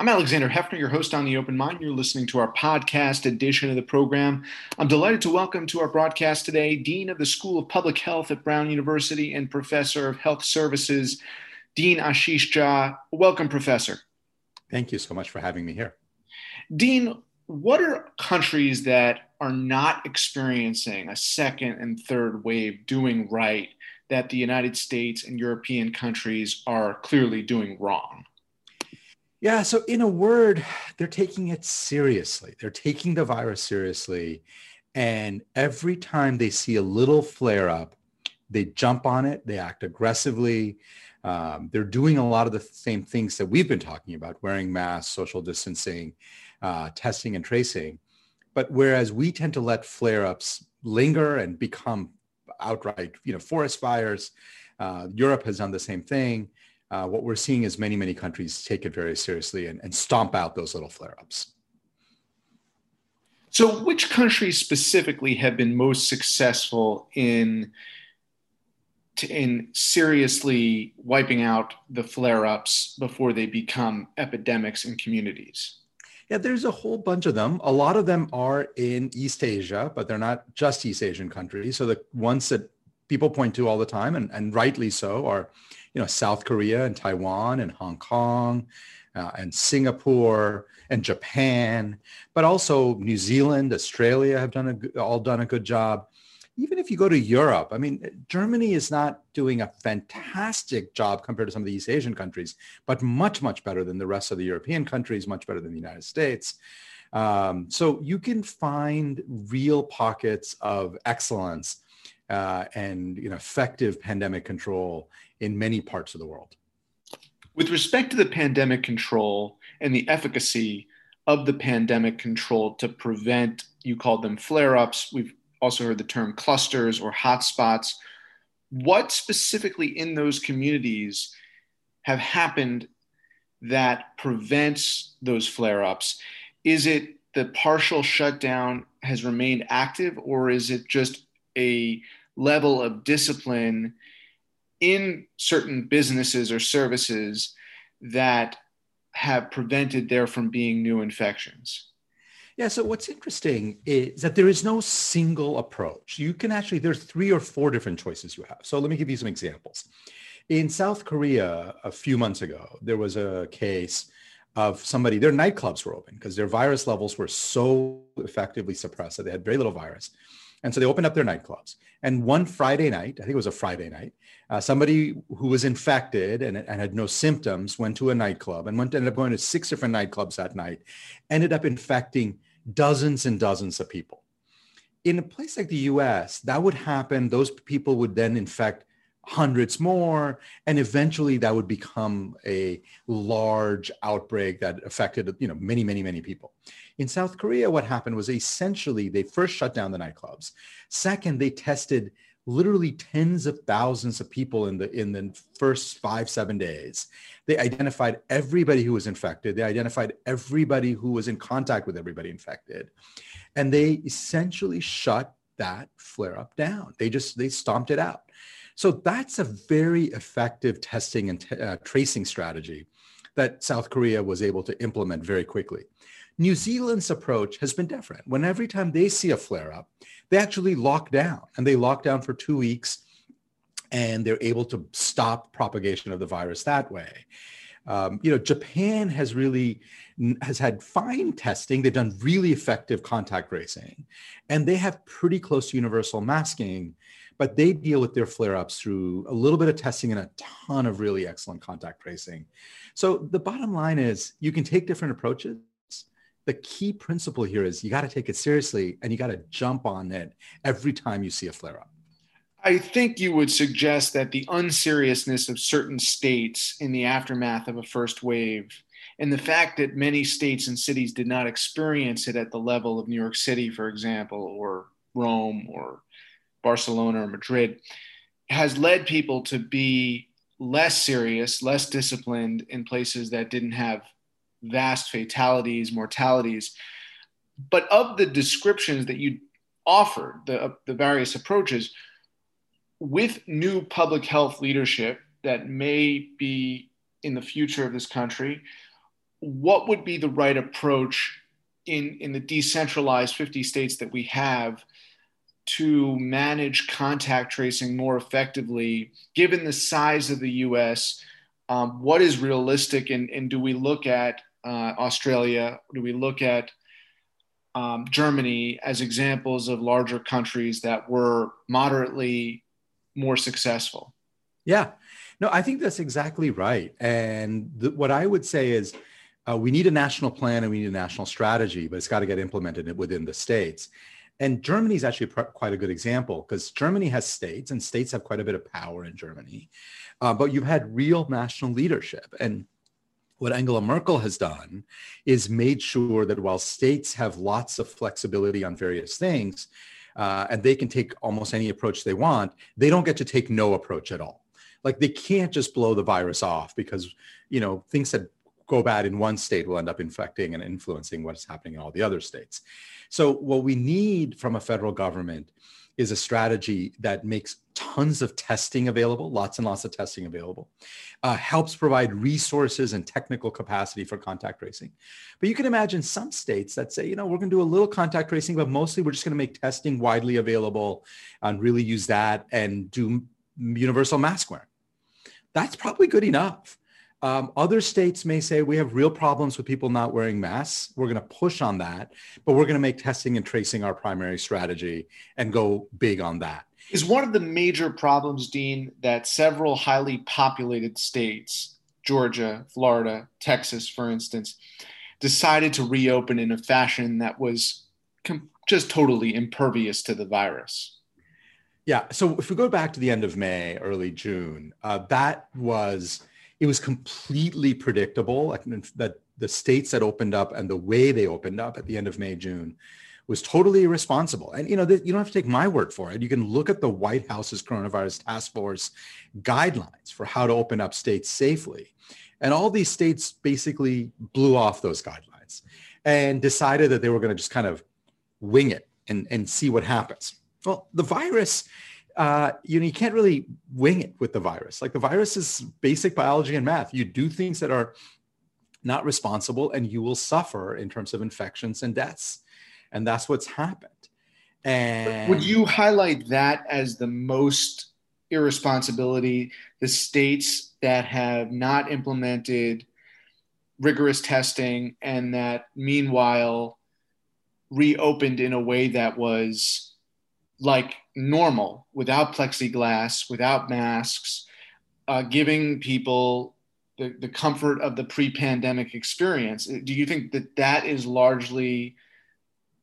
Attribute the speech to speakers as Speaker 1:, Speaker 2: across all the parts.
Speaker 1: I'm Alexander Heffner, your host on The Open Mind. You're listening to our podcast edition of the program. I'm delighted to welcome to our broadcast today Dean of the School of Public Health at Brown University and Professor of Health Services, Dean Ashish Jha. Welcome, Professor.
Speaker 2: Thank you so much for having me here.
Speaker 1: Dean, what are countries that are not experiencing a second and third wave doing right that the United States and European countries are clearly doing wrong?
Speaker 2: Yeah. So, in a word, they're taking it seriously. They're taking the virus seriously. And every time they see a little flare up, they jump on it, they act aggressively. Um, they're doing a lot of the same things that we've been talking about wearing masks, social distancing, uh, testing, and tracing. But whereas we tend to let flare ups linger and become outright, you know, forest fires, uh, Europe has done the same thing uh, what we're seeing is many, many countries take it very seriously and, and stomp out those little flare ups.
Speaker 1: So, which countries specifically have been most successful in in seriously wiping out the flare ups before they become epidemics in communities?
Speaker 2: Yeah, there's a whole bunch of them. A lot of them are in East Asia, but they're not just East Asian countries. So the ones that people point to all the time, and, and rightly so, are you know, South Korea and Taiwan and Hong Kong uh, and Singapore and Japan, but also New Zealand, Australia have done a, all done a good job. Even if you go to Europe, I mean, Germany is not doing a fantastic job compared to some of the East Asian countries, but much, much better than the rest of the European countries, much better than the United States. Um, so you can find real pockets of excellence uh, and you know, effective pandemic control in many parts of the world.
Speaker 1: With respect to the pandemic control and the efficacy of the pandemic control to prevent, you called them flare ups. We've also heard the term clusters or hotspots. What specifically in those communities have happened that prevents those flare ups? Is it the partial shutdown has remained active, or is it just a level of discipline in certain businesses or services that have prevented there from being new infections?
Speaker 2: Yeah, so what's interesting is that there is no single approach. You can actually, there's three or four different choices you have. So let me give you some examples. In South Korea, a few months ago, there was a case of somebody, their nightclubs were open because their virus levels were so effectively suppressed that they had very little virus. And so they opened up their nightclubs. And one Friday night, I think it was a Friday night, uh, somebody who was infected and, and, had no symptoms went to a nightclub and went ended up going to six different nightclubs that night, ended up infecting dozens and dozens of people. In a place like the US, that would happen. Those people would then infect hundreds more and eventually that would become a large outbreak that affected you know many many many people in south korea what happened was essentially they first shut down the nightclubs. Second they tested literally tens of thousands of people in the in the first five seven days. They identified everybody who was infected. They identified everybody who was in contact with everybody infected. And they essentially shut that flare up down. They just they stomped it out. So that's a very effective testing and t- uh, tracing strategy that South Korea was able to implement very quickly. New Zealand's approach has been different. When every time they see a flare up, they actually lock down and they lock down for two weeks and they're able to stop propagation of the virus that way. Um, you know, Japan has really has had fine testing. They've done really effective contact tracing, and they have pretty close to universal masking but they deal with their flare ups through a little bit of testing and a ton of really excellent contact tracing. So the bottom line is you can take different approaches. The key principle here is you got to take it seriously and you got to jump on it every time you see a flare up.
Speaker 1: I think you would suggest that the unseriousness of certain states in the aftermath of a first wave and the fact that many states and cities did not experience it at the level of New York City, for example, or Rome or Barcelona or Madrid, has led people to be less serious, less disciplined in places that didn't have vast fatalities, mortalities. But of the descriptions that you offered, the, the various approaches, with new public health leadership that may be in the future of this country, what would be the right approach in, in the decentralized 50 states that we have to manage contact tracing more effectively, given the size of the US? Um, what is realistic, and, and, do we look at uh, Australia? Do we look at um, Germany as examples of larger countries that were moderately more successful?
Speaker 2: Yeah, no, I think that's exactly right. And the, what I would say is uh, we need a national plan and we need a national strategy, but it's got to get implemented within the states. And Germany is actually pr- quite a good example because Germany has states and states have quite a bit of power in Germany. Uh, but you've had real national leadership. And what Angela Merkel has done is made sure that while states have lots of flexibility on various things, uh, and they can take almost any approach they want, they don't get to take no approach at all. Like they can't just blow the virus off because, you know, things that go bad in one state will end up infecting and influencing what's happening in all the other states. So what we need from a federal government is a strategy that makes tons of testing available, lots and lots of testing available, uh, helps provide resources and technical capacity for contact tracing. But you can imagine some states that say, you know, we're going to do a little contact tracing, but mostly we're just going to make testing widely available and really use that and do universal mask wearing that's probably good enough. Um, other states may say we have real problems with people not wearing masks. We're going to push on that, but we're going to make testing and tracing our primary strategy and go big on that.
Speaker 1: Is one of the major problems, Dean, that several highly populated states, Georgia, Florida, Texas, for instance, decided to reopen in a fashion that was com- just totally impervious to the virus?
Speaker 2: Yeah. So if we go back to the end of May, early June, uh, that was it was completely predictable that the states that opened up and the way they opened up at the end of May, June was totally irresponsible. And you know, you don't have to take my word for it. You can look at the White House's coronavirus task force guidelines for how to open up states safely. And all these states basically blew off those guidelines and decided that they were going to just kind of wing it and, and see what happens. Well, the virus, uh, you know, you can't really wing it with the virus. Like the virus is basic biology and math. You do things that are not responsible and you will suffer in terms of infections and deaths. And that's what's happened. And
Speaker 1: would you highlight that as the most irresponsibility? The states that have not implemented rigorous testing and that meanwhile reopened in a way that was like normal without plexiglass, without masks, uh, giving people the, the comfort of the pre pandemic experience. Do you think that that is largely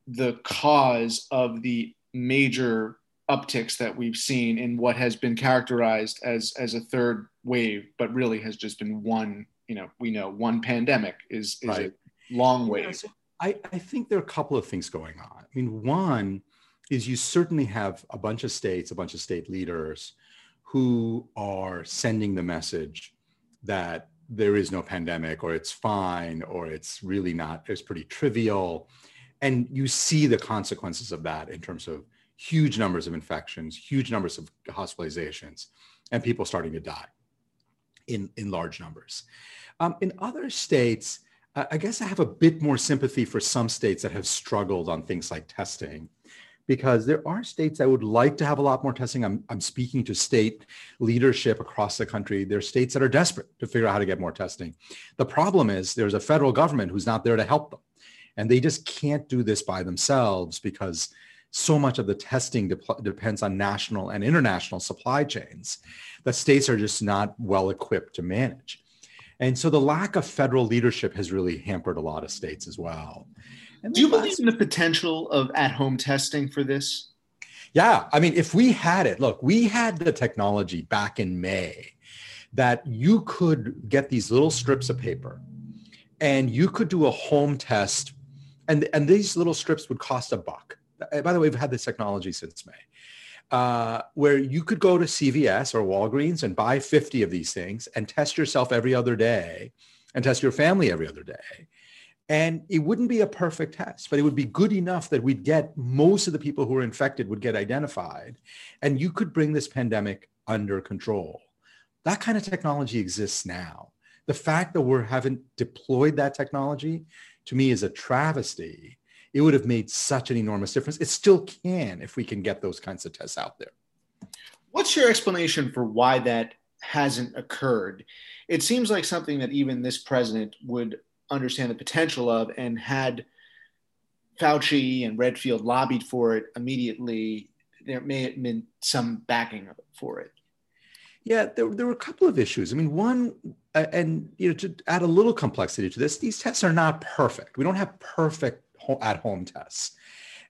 Speaker 1: the cause of the major upticks that we've seen in what has been characterized as, as a third wave, but really has just been one, you know, we know one pandemic is, is right. a long wave? Yeah, so
Speaker 2: I, I think there are a couple of things going on. I mean, one, is you certainly have a bunch of states, a bunch of state leaders who are sending the message that there is no pandemic or it's fine or it's really not, it's pretty trivial. And you see the consequences of that in terms of huge numbers of infections, huge numbers of hospitalizations, and people starting to die in, in large numbers. Um, in other states, I guess I have a bit more sympathy for some states that have struggled on things like testing because there are states that would like to have a lot more testing. I'm, I'm speaking to state leadership across the country. There are states that are desperate to figure out how to get more testing. The problem is there's a federal government who's not there to help them. And they just can't do this by themselves because so much of the testing de- depends on national and international supply chains that states are just not well equipped to manage. And so the lack of federal leadership has really hampered a lot of states as well.
Speaker 1: Do you believe in the potential of at-home testing for this?
Speaker 2: Yeah, I mean, if we had it, look, we had the technology back in May that you could get these little strips of paper and you could do a home test and, and these little strips would cost a buck. By the way, we've had this technology since May. Uh, where you could go to CVS or Walgreens and buy 50 of these things and test yourself every other day and test your family every other day. And it wouldn't be a perfect test, but it would be good enough that we'd get most of the people who are infected would get identified. And you could bring this pandemic under control. That kind of technology exists now. The fact that we haven't deployed that technology to me is a travesty. It would have made such an enormous difference. It still can if we can get those kinds of tests out there.
Speaker 1: What's your explanation for why that hasn't occurred? It seems like something that even this president would understand the potential of and had Fauci and Redfield lobbied for it immediately, there may have been some backing for it.
Speaker 2: Yeah, there, there were a couple of issues. I mean, one, uh, and you know, to add a little complexity to this, these tests are not perfect. We don't have perfect at-home tests,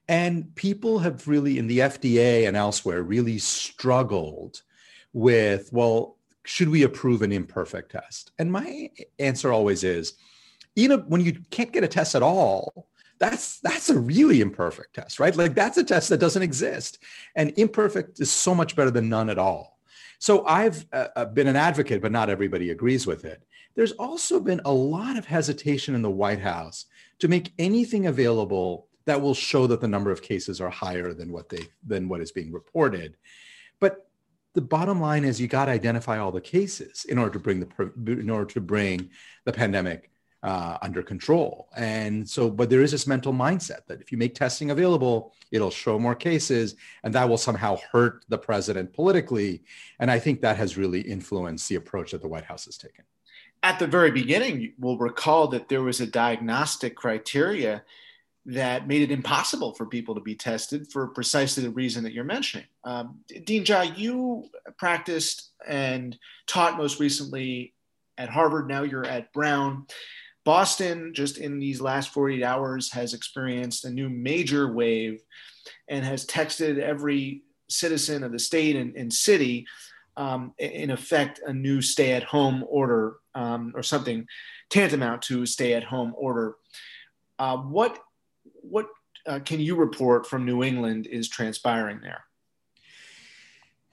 Speaker 2: and people have really, in the FDA and elsewhere, really struggled with, well, should we approve an imperfect test? And my answer always is, know, when you can't get a test at all, that's that's a really imperfect test, right? Like that's a test that doesn't exist, and imperfect is so much better than none at all. So I've uh, uh, been an advocate, but not everybody agrees with it. There's also been a lot of hesitation in the White House to make anything available that will show that the number of cases are higher than what they than what is being reported. But the bottom line is you got to identify all the cases in order to bring the in order to bring the pandemic uh, under control. And so, but there is this mental mindset that if you make testing available, it'll show more cases and that will somehow hurt the president politically. And I think that has really influenced the approach that the White House has taken.
Speaker 1: At the very beginning, we'll recall that there was a diagnostic criteria that made it impossible for people to be tested for precisely the reason that you're mentioning. Um, Dean Jha, you practiced and taught most recently at Harvard. Now you're at Brown. Boston, just in these last 48 hours, has experienced a new major wave and has texted every citizen of the state and, and city, um, in effect, a new stay at home order um, or something tantamount to a stay at home order. Uh, what what uh, can you report from New England is transpiring there?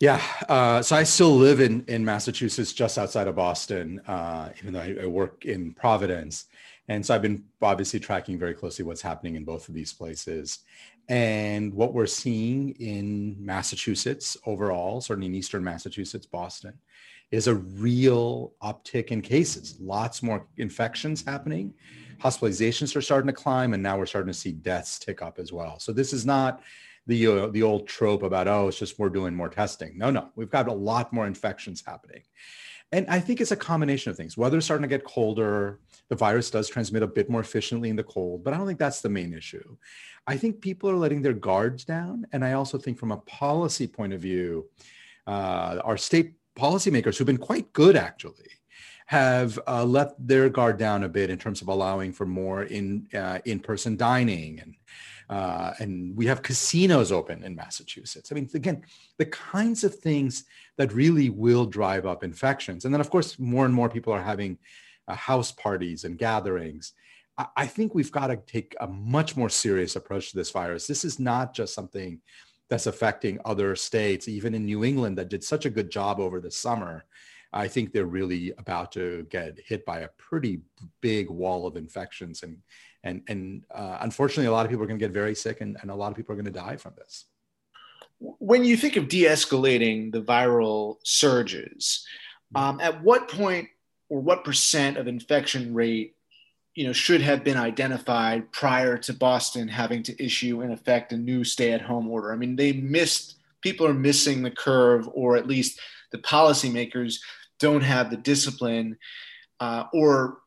Speaker 2: Yeah, uh, so I still live in in Massachusetts, just outside of Boston, uh, even though I, I, work in Providence, and so I've been obviously tracking very closely what's happening in both of these places, and what we're seeing in Massachusetts overall, certainly in Eastern Massachusetts, Boston, is a real uptick in cases. Lots more infections happening, hospitalizations are starting to climb, and now we're starting to see deaths tick up as well. So this is not the uh, the old trope about oh it's just we're doing more testing. No, no, we've got a lot more infections happening. And I think it's a combination of things. Weather's starting to get colder. The virus does transmit a bit more efficiently in the cold, but I don't think that's the main issue. I think people are letting their guards down. And I also think from a policy point of view, uh, our state policymakers who've been quite good actually have uh, let their guard down a bit in terms of allowing for more in uh, in-person dining and uh, and we have casinos open in Massachusetts. I mean, again, the kinds of things that really will drive up infections. And then, of course, more and more people are having uh, house parties and gatherings. I, I think we've got to take a much more serious approach to this virus. This is not just something that's affecting other states, even in New England, that did such a good job over the summer. I think they're really about to get hit by a pretty big wall of infections and and and uh, unfortunately, a lot of people are going to get very sick, and, and a lot of people are going to die from this.
Speaker 1: When you think of de-escalating the viral surges, um, at what point or what percent of infection rate, you know, should have been identified prior to Boston having to issue, in effect, a new stay-at-home order? I mean, they missed. People are missing the curve, or at least the policymakers don't have the discipline uh, or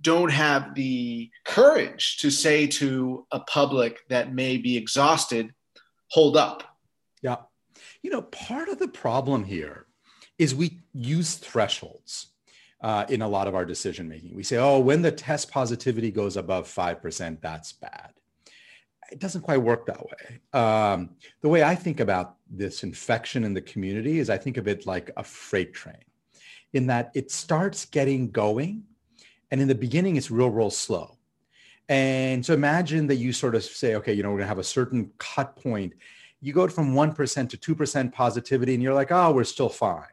Speaker 1: don't have the courage to say to a public that may be exhausted, hold up.
Speaker 2: Yeah. You know, part of the problem here is we use thresholds uh, in a lot of our decision making. We say, oh, when the test positivity goes above 5%, that's bad. It doesn't quite work that way. Um, the way I think about this infection in the community is I think of it like a freight train, in that it starts getting going and in the beginning, it's real, real slow. And so imagine that you sort of say, okay, you know, we're going to have a certain cut point. You go from 1% to 2% positivity, and you're like, oh, we're still fine.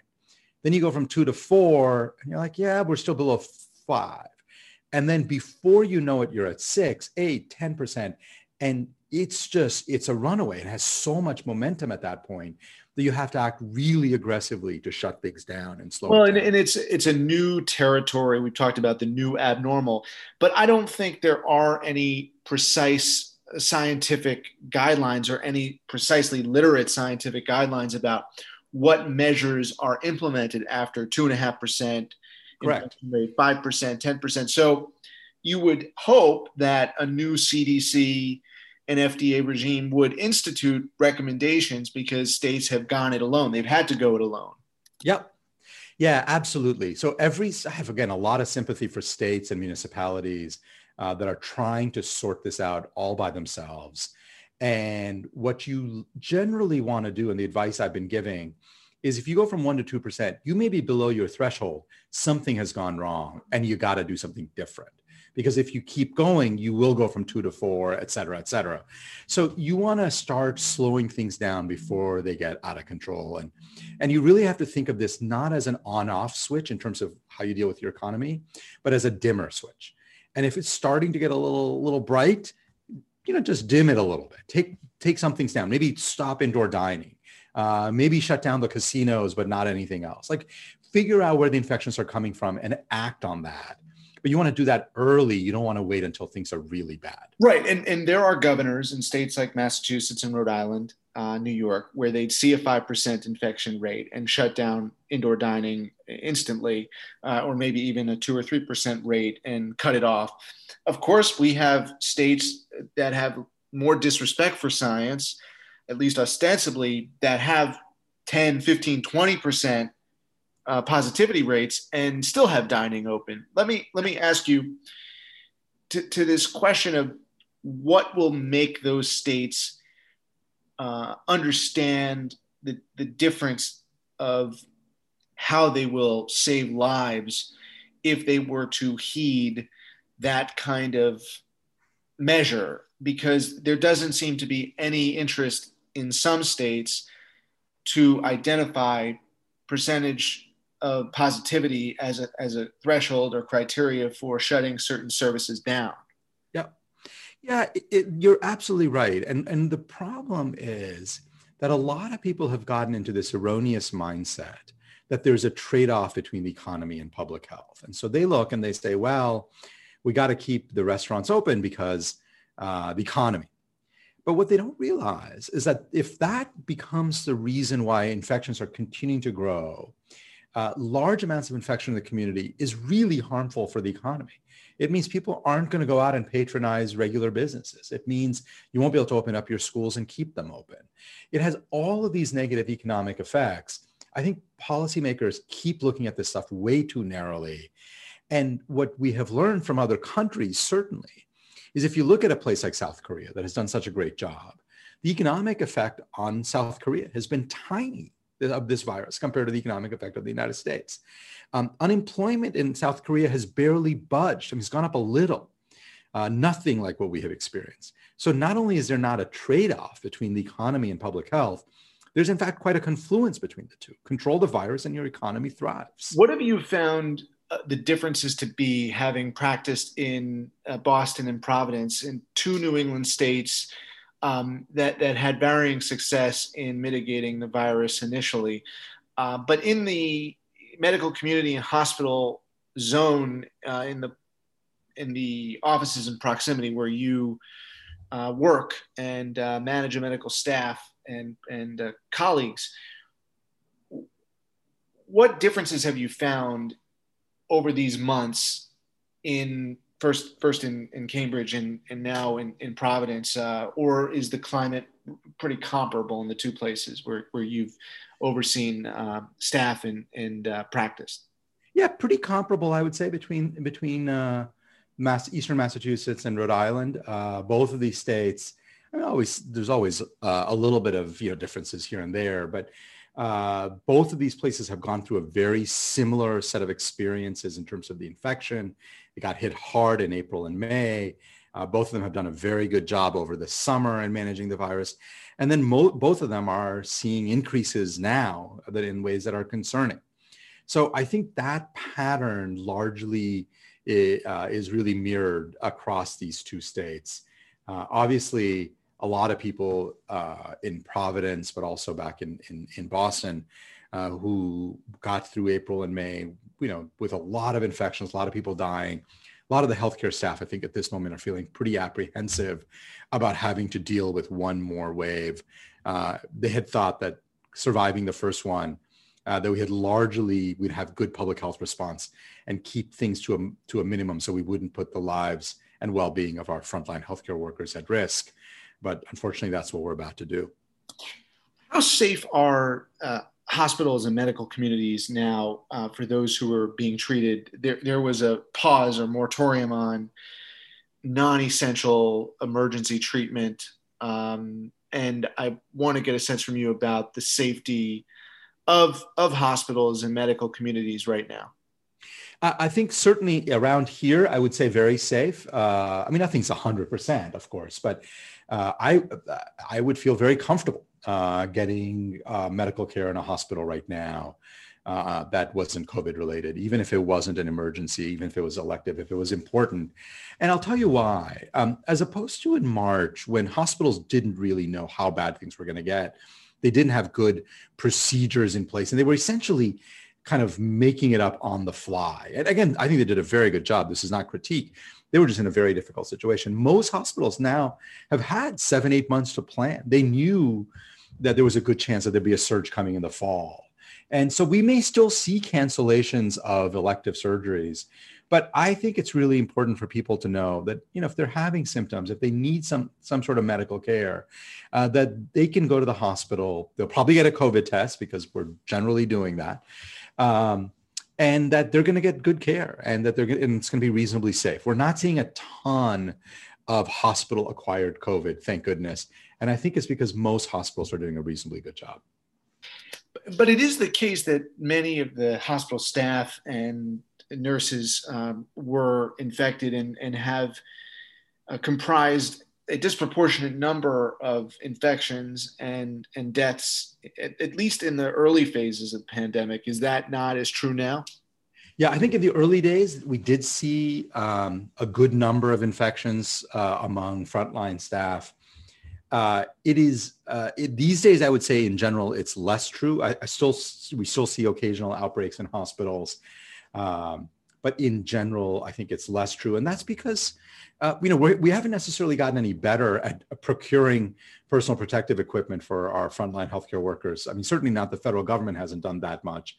Speaker 2: Then you go from two to four, and you're like, yeah, we're still below five. And then before you know it, you're at six, eight, 10%. And it's just it's a runaway. It has so much momentum at that point that you have to act really aggressively to shut things down and slow.
Speaker 1: Well,
Speaker 2: and,
Speaker 1: and, it's it's a new territory. We've talked about the new abnormal, but I don't think there are any precise uh, scientific guidelines or any precisely literate scientific guidelines about what measures are implemented after two and a half percent,
Speaker 2: correct,
Speaker 1: five percent, ten percent. So you would hope that a new CDC and FDA regime would institute recommendations because states have gone it alone. They've had to go it alone.
Speaker 2: Yep. Yeah, absolutely. So every I have again a lot of sympathy for states and municipalities uh, that are trying to sort this out all by themselves. And what you generally want to do, and the advice I've been giving, is if you go from one to two percent, you may be below your threshold. Something has gone wrong, and you got to do something different because if you keep going, you will go from two to four, et cetera, et cetera. So you want to start slowing things down before they get out of control. And, and you really have to think of this not as an on off switch in terms of how you deal with your economy, but as a dimmer switch. And if it's starting to get a little, little bright, you know, just dim it a little bit. Take, take some things down. Maybe stop indoor dining. Uh, maybe shut down the casinos, but not anything else. Like figure out where the infections are coming from and act on that but you want to do that early. You don't want to wait until things are really bad.
Speaker 1: Right. And, and there are governors in states like Massachusetts and Rhode Island, uh, New York, where they'd see a 5% infection rate and shut down indoor dining instantly, uh, or maybe even a 2 or 3% rate and cut it off. Of course, we have states that have more disrespect for science, at least ostensibly, that have 10, 15, 20% uh, positivity rates and still have dining open. Let me let me ask you to, to this question of what will make those states uh, understand the, the difference of how they will save lives if they were to heed that kind of measure because there doesn't seem to be any interest in some states to identify percentage of positivity as a, as a threshold or criteria for shutting certain services down.
Speaker 2: Yeah. Yeah, it, it, you're absolutely right. And, and the problem is that a lot of people have gotten into this erroneous mindset that there's a trade-off between the economy and public health. And so they look and they say, well, we got to keep the restaurants open because uh, the economy. But what they don't realize is that if that becomes the reason why infections are continuing to grow, uh, large amounts of infection in the community is really harmful for the economy. It means people aren't going to go out and patronize regular businesses. It means you won't be able to open up your schools and keep them open. It has all of these negative economic effects. I think policymakers keep looking at this stuff way too narrowly. And what we have learned from other countries, certainly, is if you look at a place like South Korea that has done such a great job, the economic effect on South Korea has been tiny of this virus compared to the economic effect of the United States. Um, unemployment in South Korea has barely budged. I mean, it's gone up a little, uh, nothing like what we have experienced. So not only is there not a trade-off between the economy and public health, there's in fact quite a confluence between the two. Control the virus and your economy thrives.
Speaker 1: What have you found uh, the differences to be having practiced in uh, Boston and Providence in two New England states um, that, that had varying success in mitigating the virus initially. Uh, but in the medical community and hospital zone, uh, in the in the offices in proximity where you uh, work and uh, manage a medical staff and and uh, colleagues, what differences have you found over these months in first first in, in Cambridge and, and now in, in Providence, uh, or is the climate pretty comparable in the two places where, where you've overseen uh, staff and, and uh, practiced?
Speaker 2: Yeah, pretty comparable, I would say, between between uh, Mass, Eastern Massachusetts and Rhode Island. Uh, both of these states, I mean, always there's always uh, a little bit of you know differences here and there, but uh, both of these places have gone through a very similar set of experiences in terms of the infection. It got hit hard in April and May. Uh, both of them have done a very good job over the summer in managing the virus. And then mo- both of them are seeing increases now that in ways that are concerning. So I think that pattern largely uh, is really mirrored across these two states. Uh, obviously, a lot of people uh, in Providence, but also back in in, in Boston, uh, who got through April and May, you know, with a lot of infections, a lot of people dying. A lot of the healthcare staff, I think, at this moment are feeling pretty apprehensive about having to deal with one more wave. Uh, they had thought that surviving the first one, uh, that we had largely we'd have good public health response and keep things to a to a minimum, so we wouldn't put the lives and well-being of our frontline healthcare workers at risk. But unfortunately, that's what we're about to do.
Speaker 1: How safe are uh, hospitals and medical communities now uh, for those who are being treated? There, there was a pause or moratorium on non-essential emergency treatment, um, and I want to get a sense from you about the safety of of hospitals and medical communities right now.
Speaker 2: I think certainly around here, I would say very safe. Uh, I mean, nothing's hundred percent, of course, but uh, I I would feel very comfortable uh, getting uh, medical care in a hospital right now. Uh, that wasn't COVID related, even if it wasn't an emergency, even if it was elective, if it was important. And I'll tell you why. Um, as opposed to in March, when hospitals didn't really know how bad things were going to get, they didn't have good procedures in place, and they were essentially kind of making it up on the fly. And again, I think they did a very good job. This is not critique. They were just in a very difficult situation. Most hospitals now have had seven, eight months to plan. They knew that there was a good chance that there'd be a surge coming in the fall. And so we may still see cancellations of elective surgeries, but I think it's really important for people to know that you know if they're having symptoms, if they need some some sort of medical care, uh, that they can go to the hospital. They'll probably get a COVID test because we're generally doing that. Um, and that they're going to get good care and that they're gonna, and it's going to be reasonably safe. We're not seeing a ton of hospital acquired COVID, thank goodness. And I think it's because most hospitals are doing a reasonably good job.
Speaker 1: But it is the case that many of the hospital staff and nurses um, were infected and, and have uh, comprised a disproportionate number of infections and, and deaths, at, at least in the early phases of the pandemic. Is that not as true now?
Speaker 2: Yeah, I think in the early days, we did see um, a good number of infections uh, among frontline staff. Uh, it is uh, it, these days, I would say in general, it's less true. I, I, still we still see occasional outbreaks in hospitals, um, but in general, I think it's less true, and that's because uh, you know we're, we have not necessarily gotten any better at procuring personal protective equipment for our frontline healthcare workers. I mean, certainly not the federal government hasn't done that much,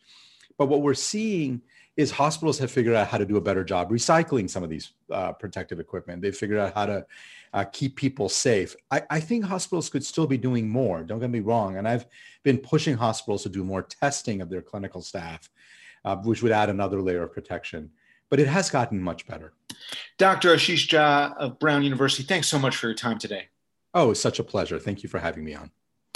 Speaker 2: but what we're seeing is hospitals have figured out how to do a better job recycling some of these uh, protective equipment. They've figured out how to uh, keep people safe. I, I, think hospitals could still be doing more. Don't get me wrong. And I've been pushing hospitals to do more testing of their clinical staff, uh, which would add another layer of protection. But it has gotten much better.
Speaker 1: Dr. Ashish Jha of Brown University, thanks so much for your time today.
Speaker 2: Oh, it's such a pleasure. Thank you for having me on.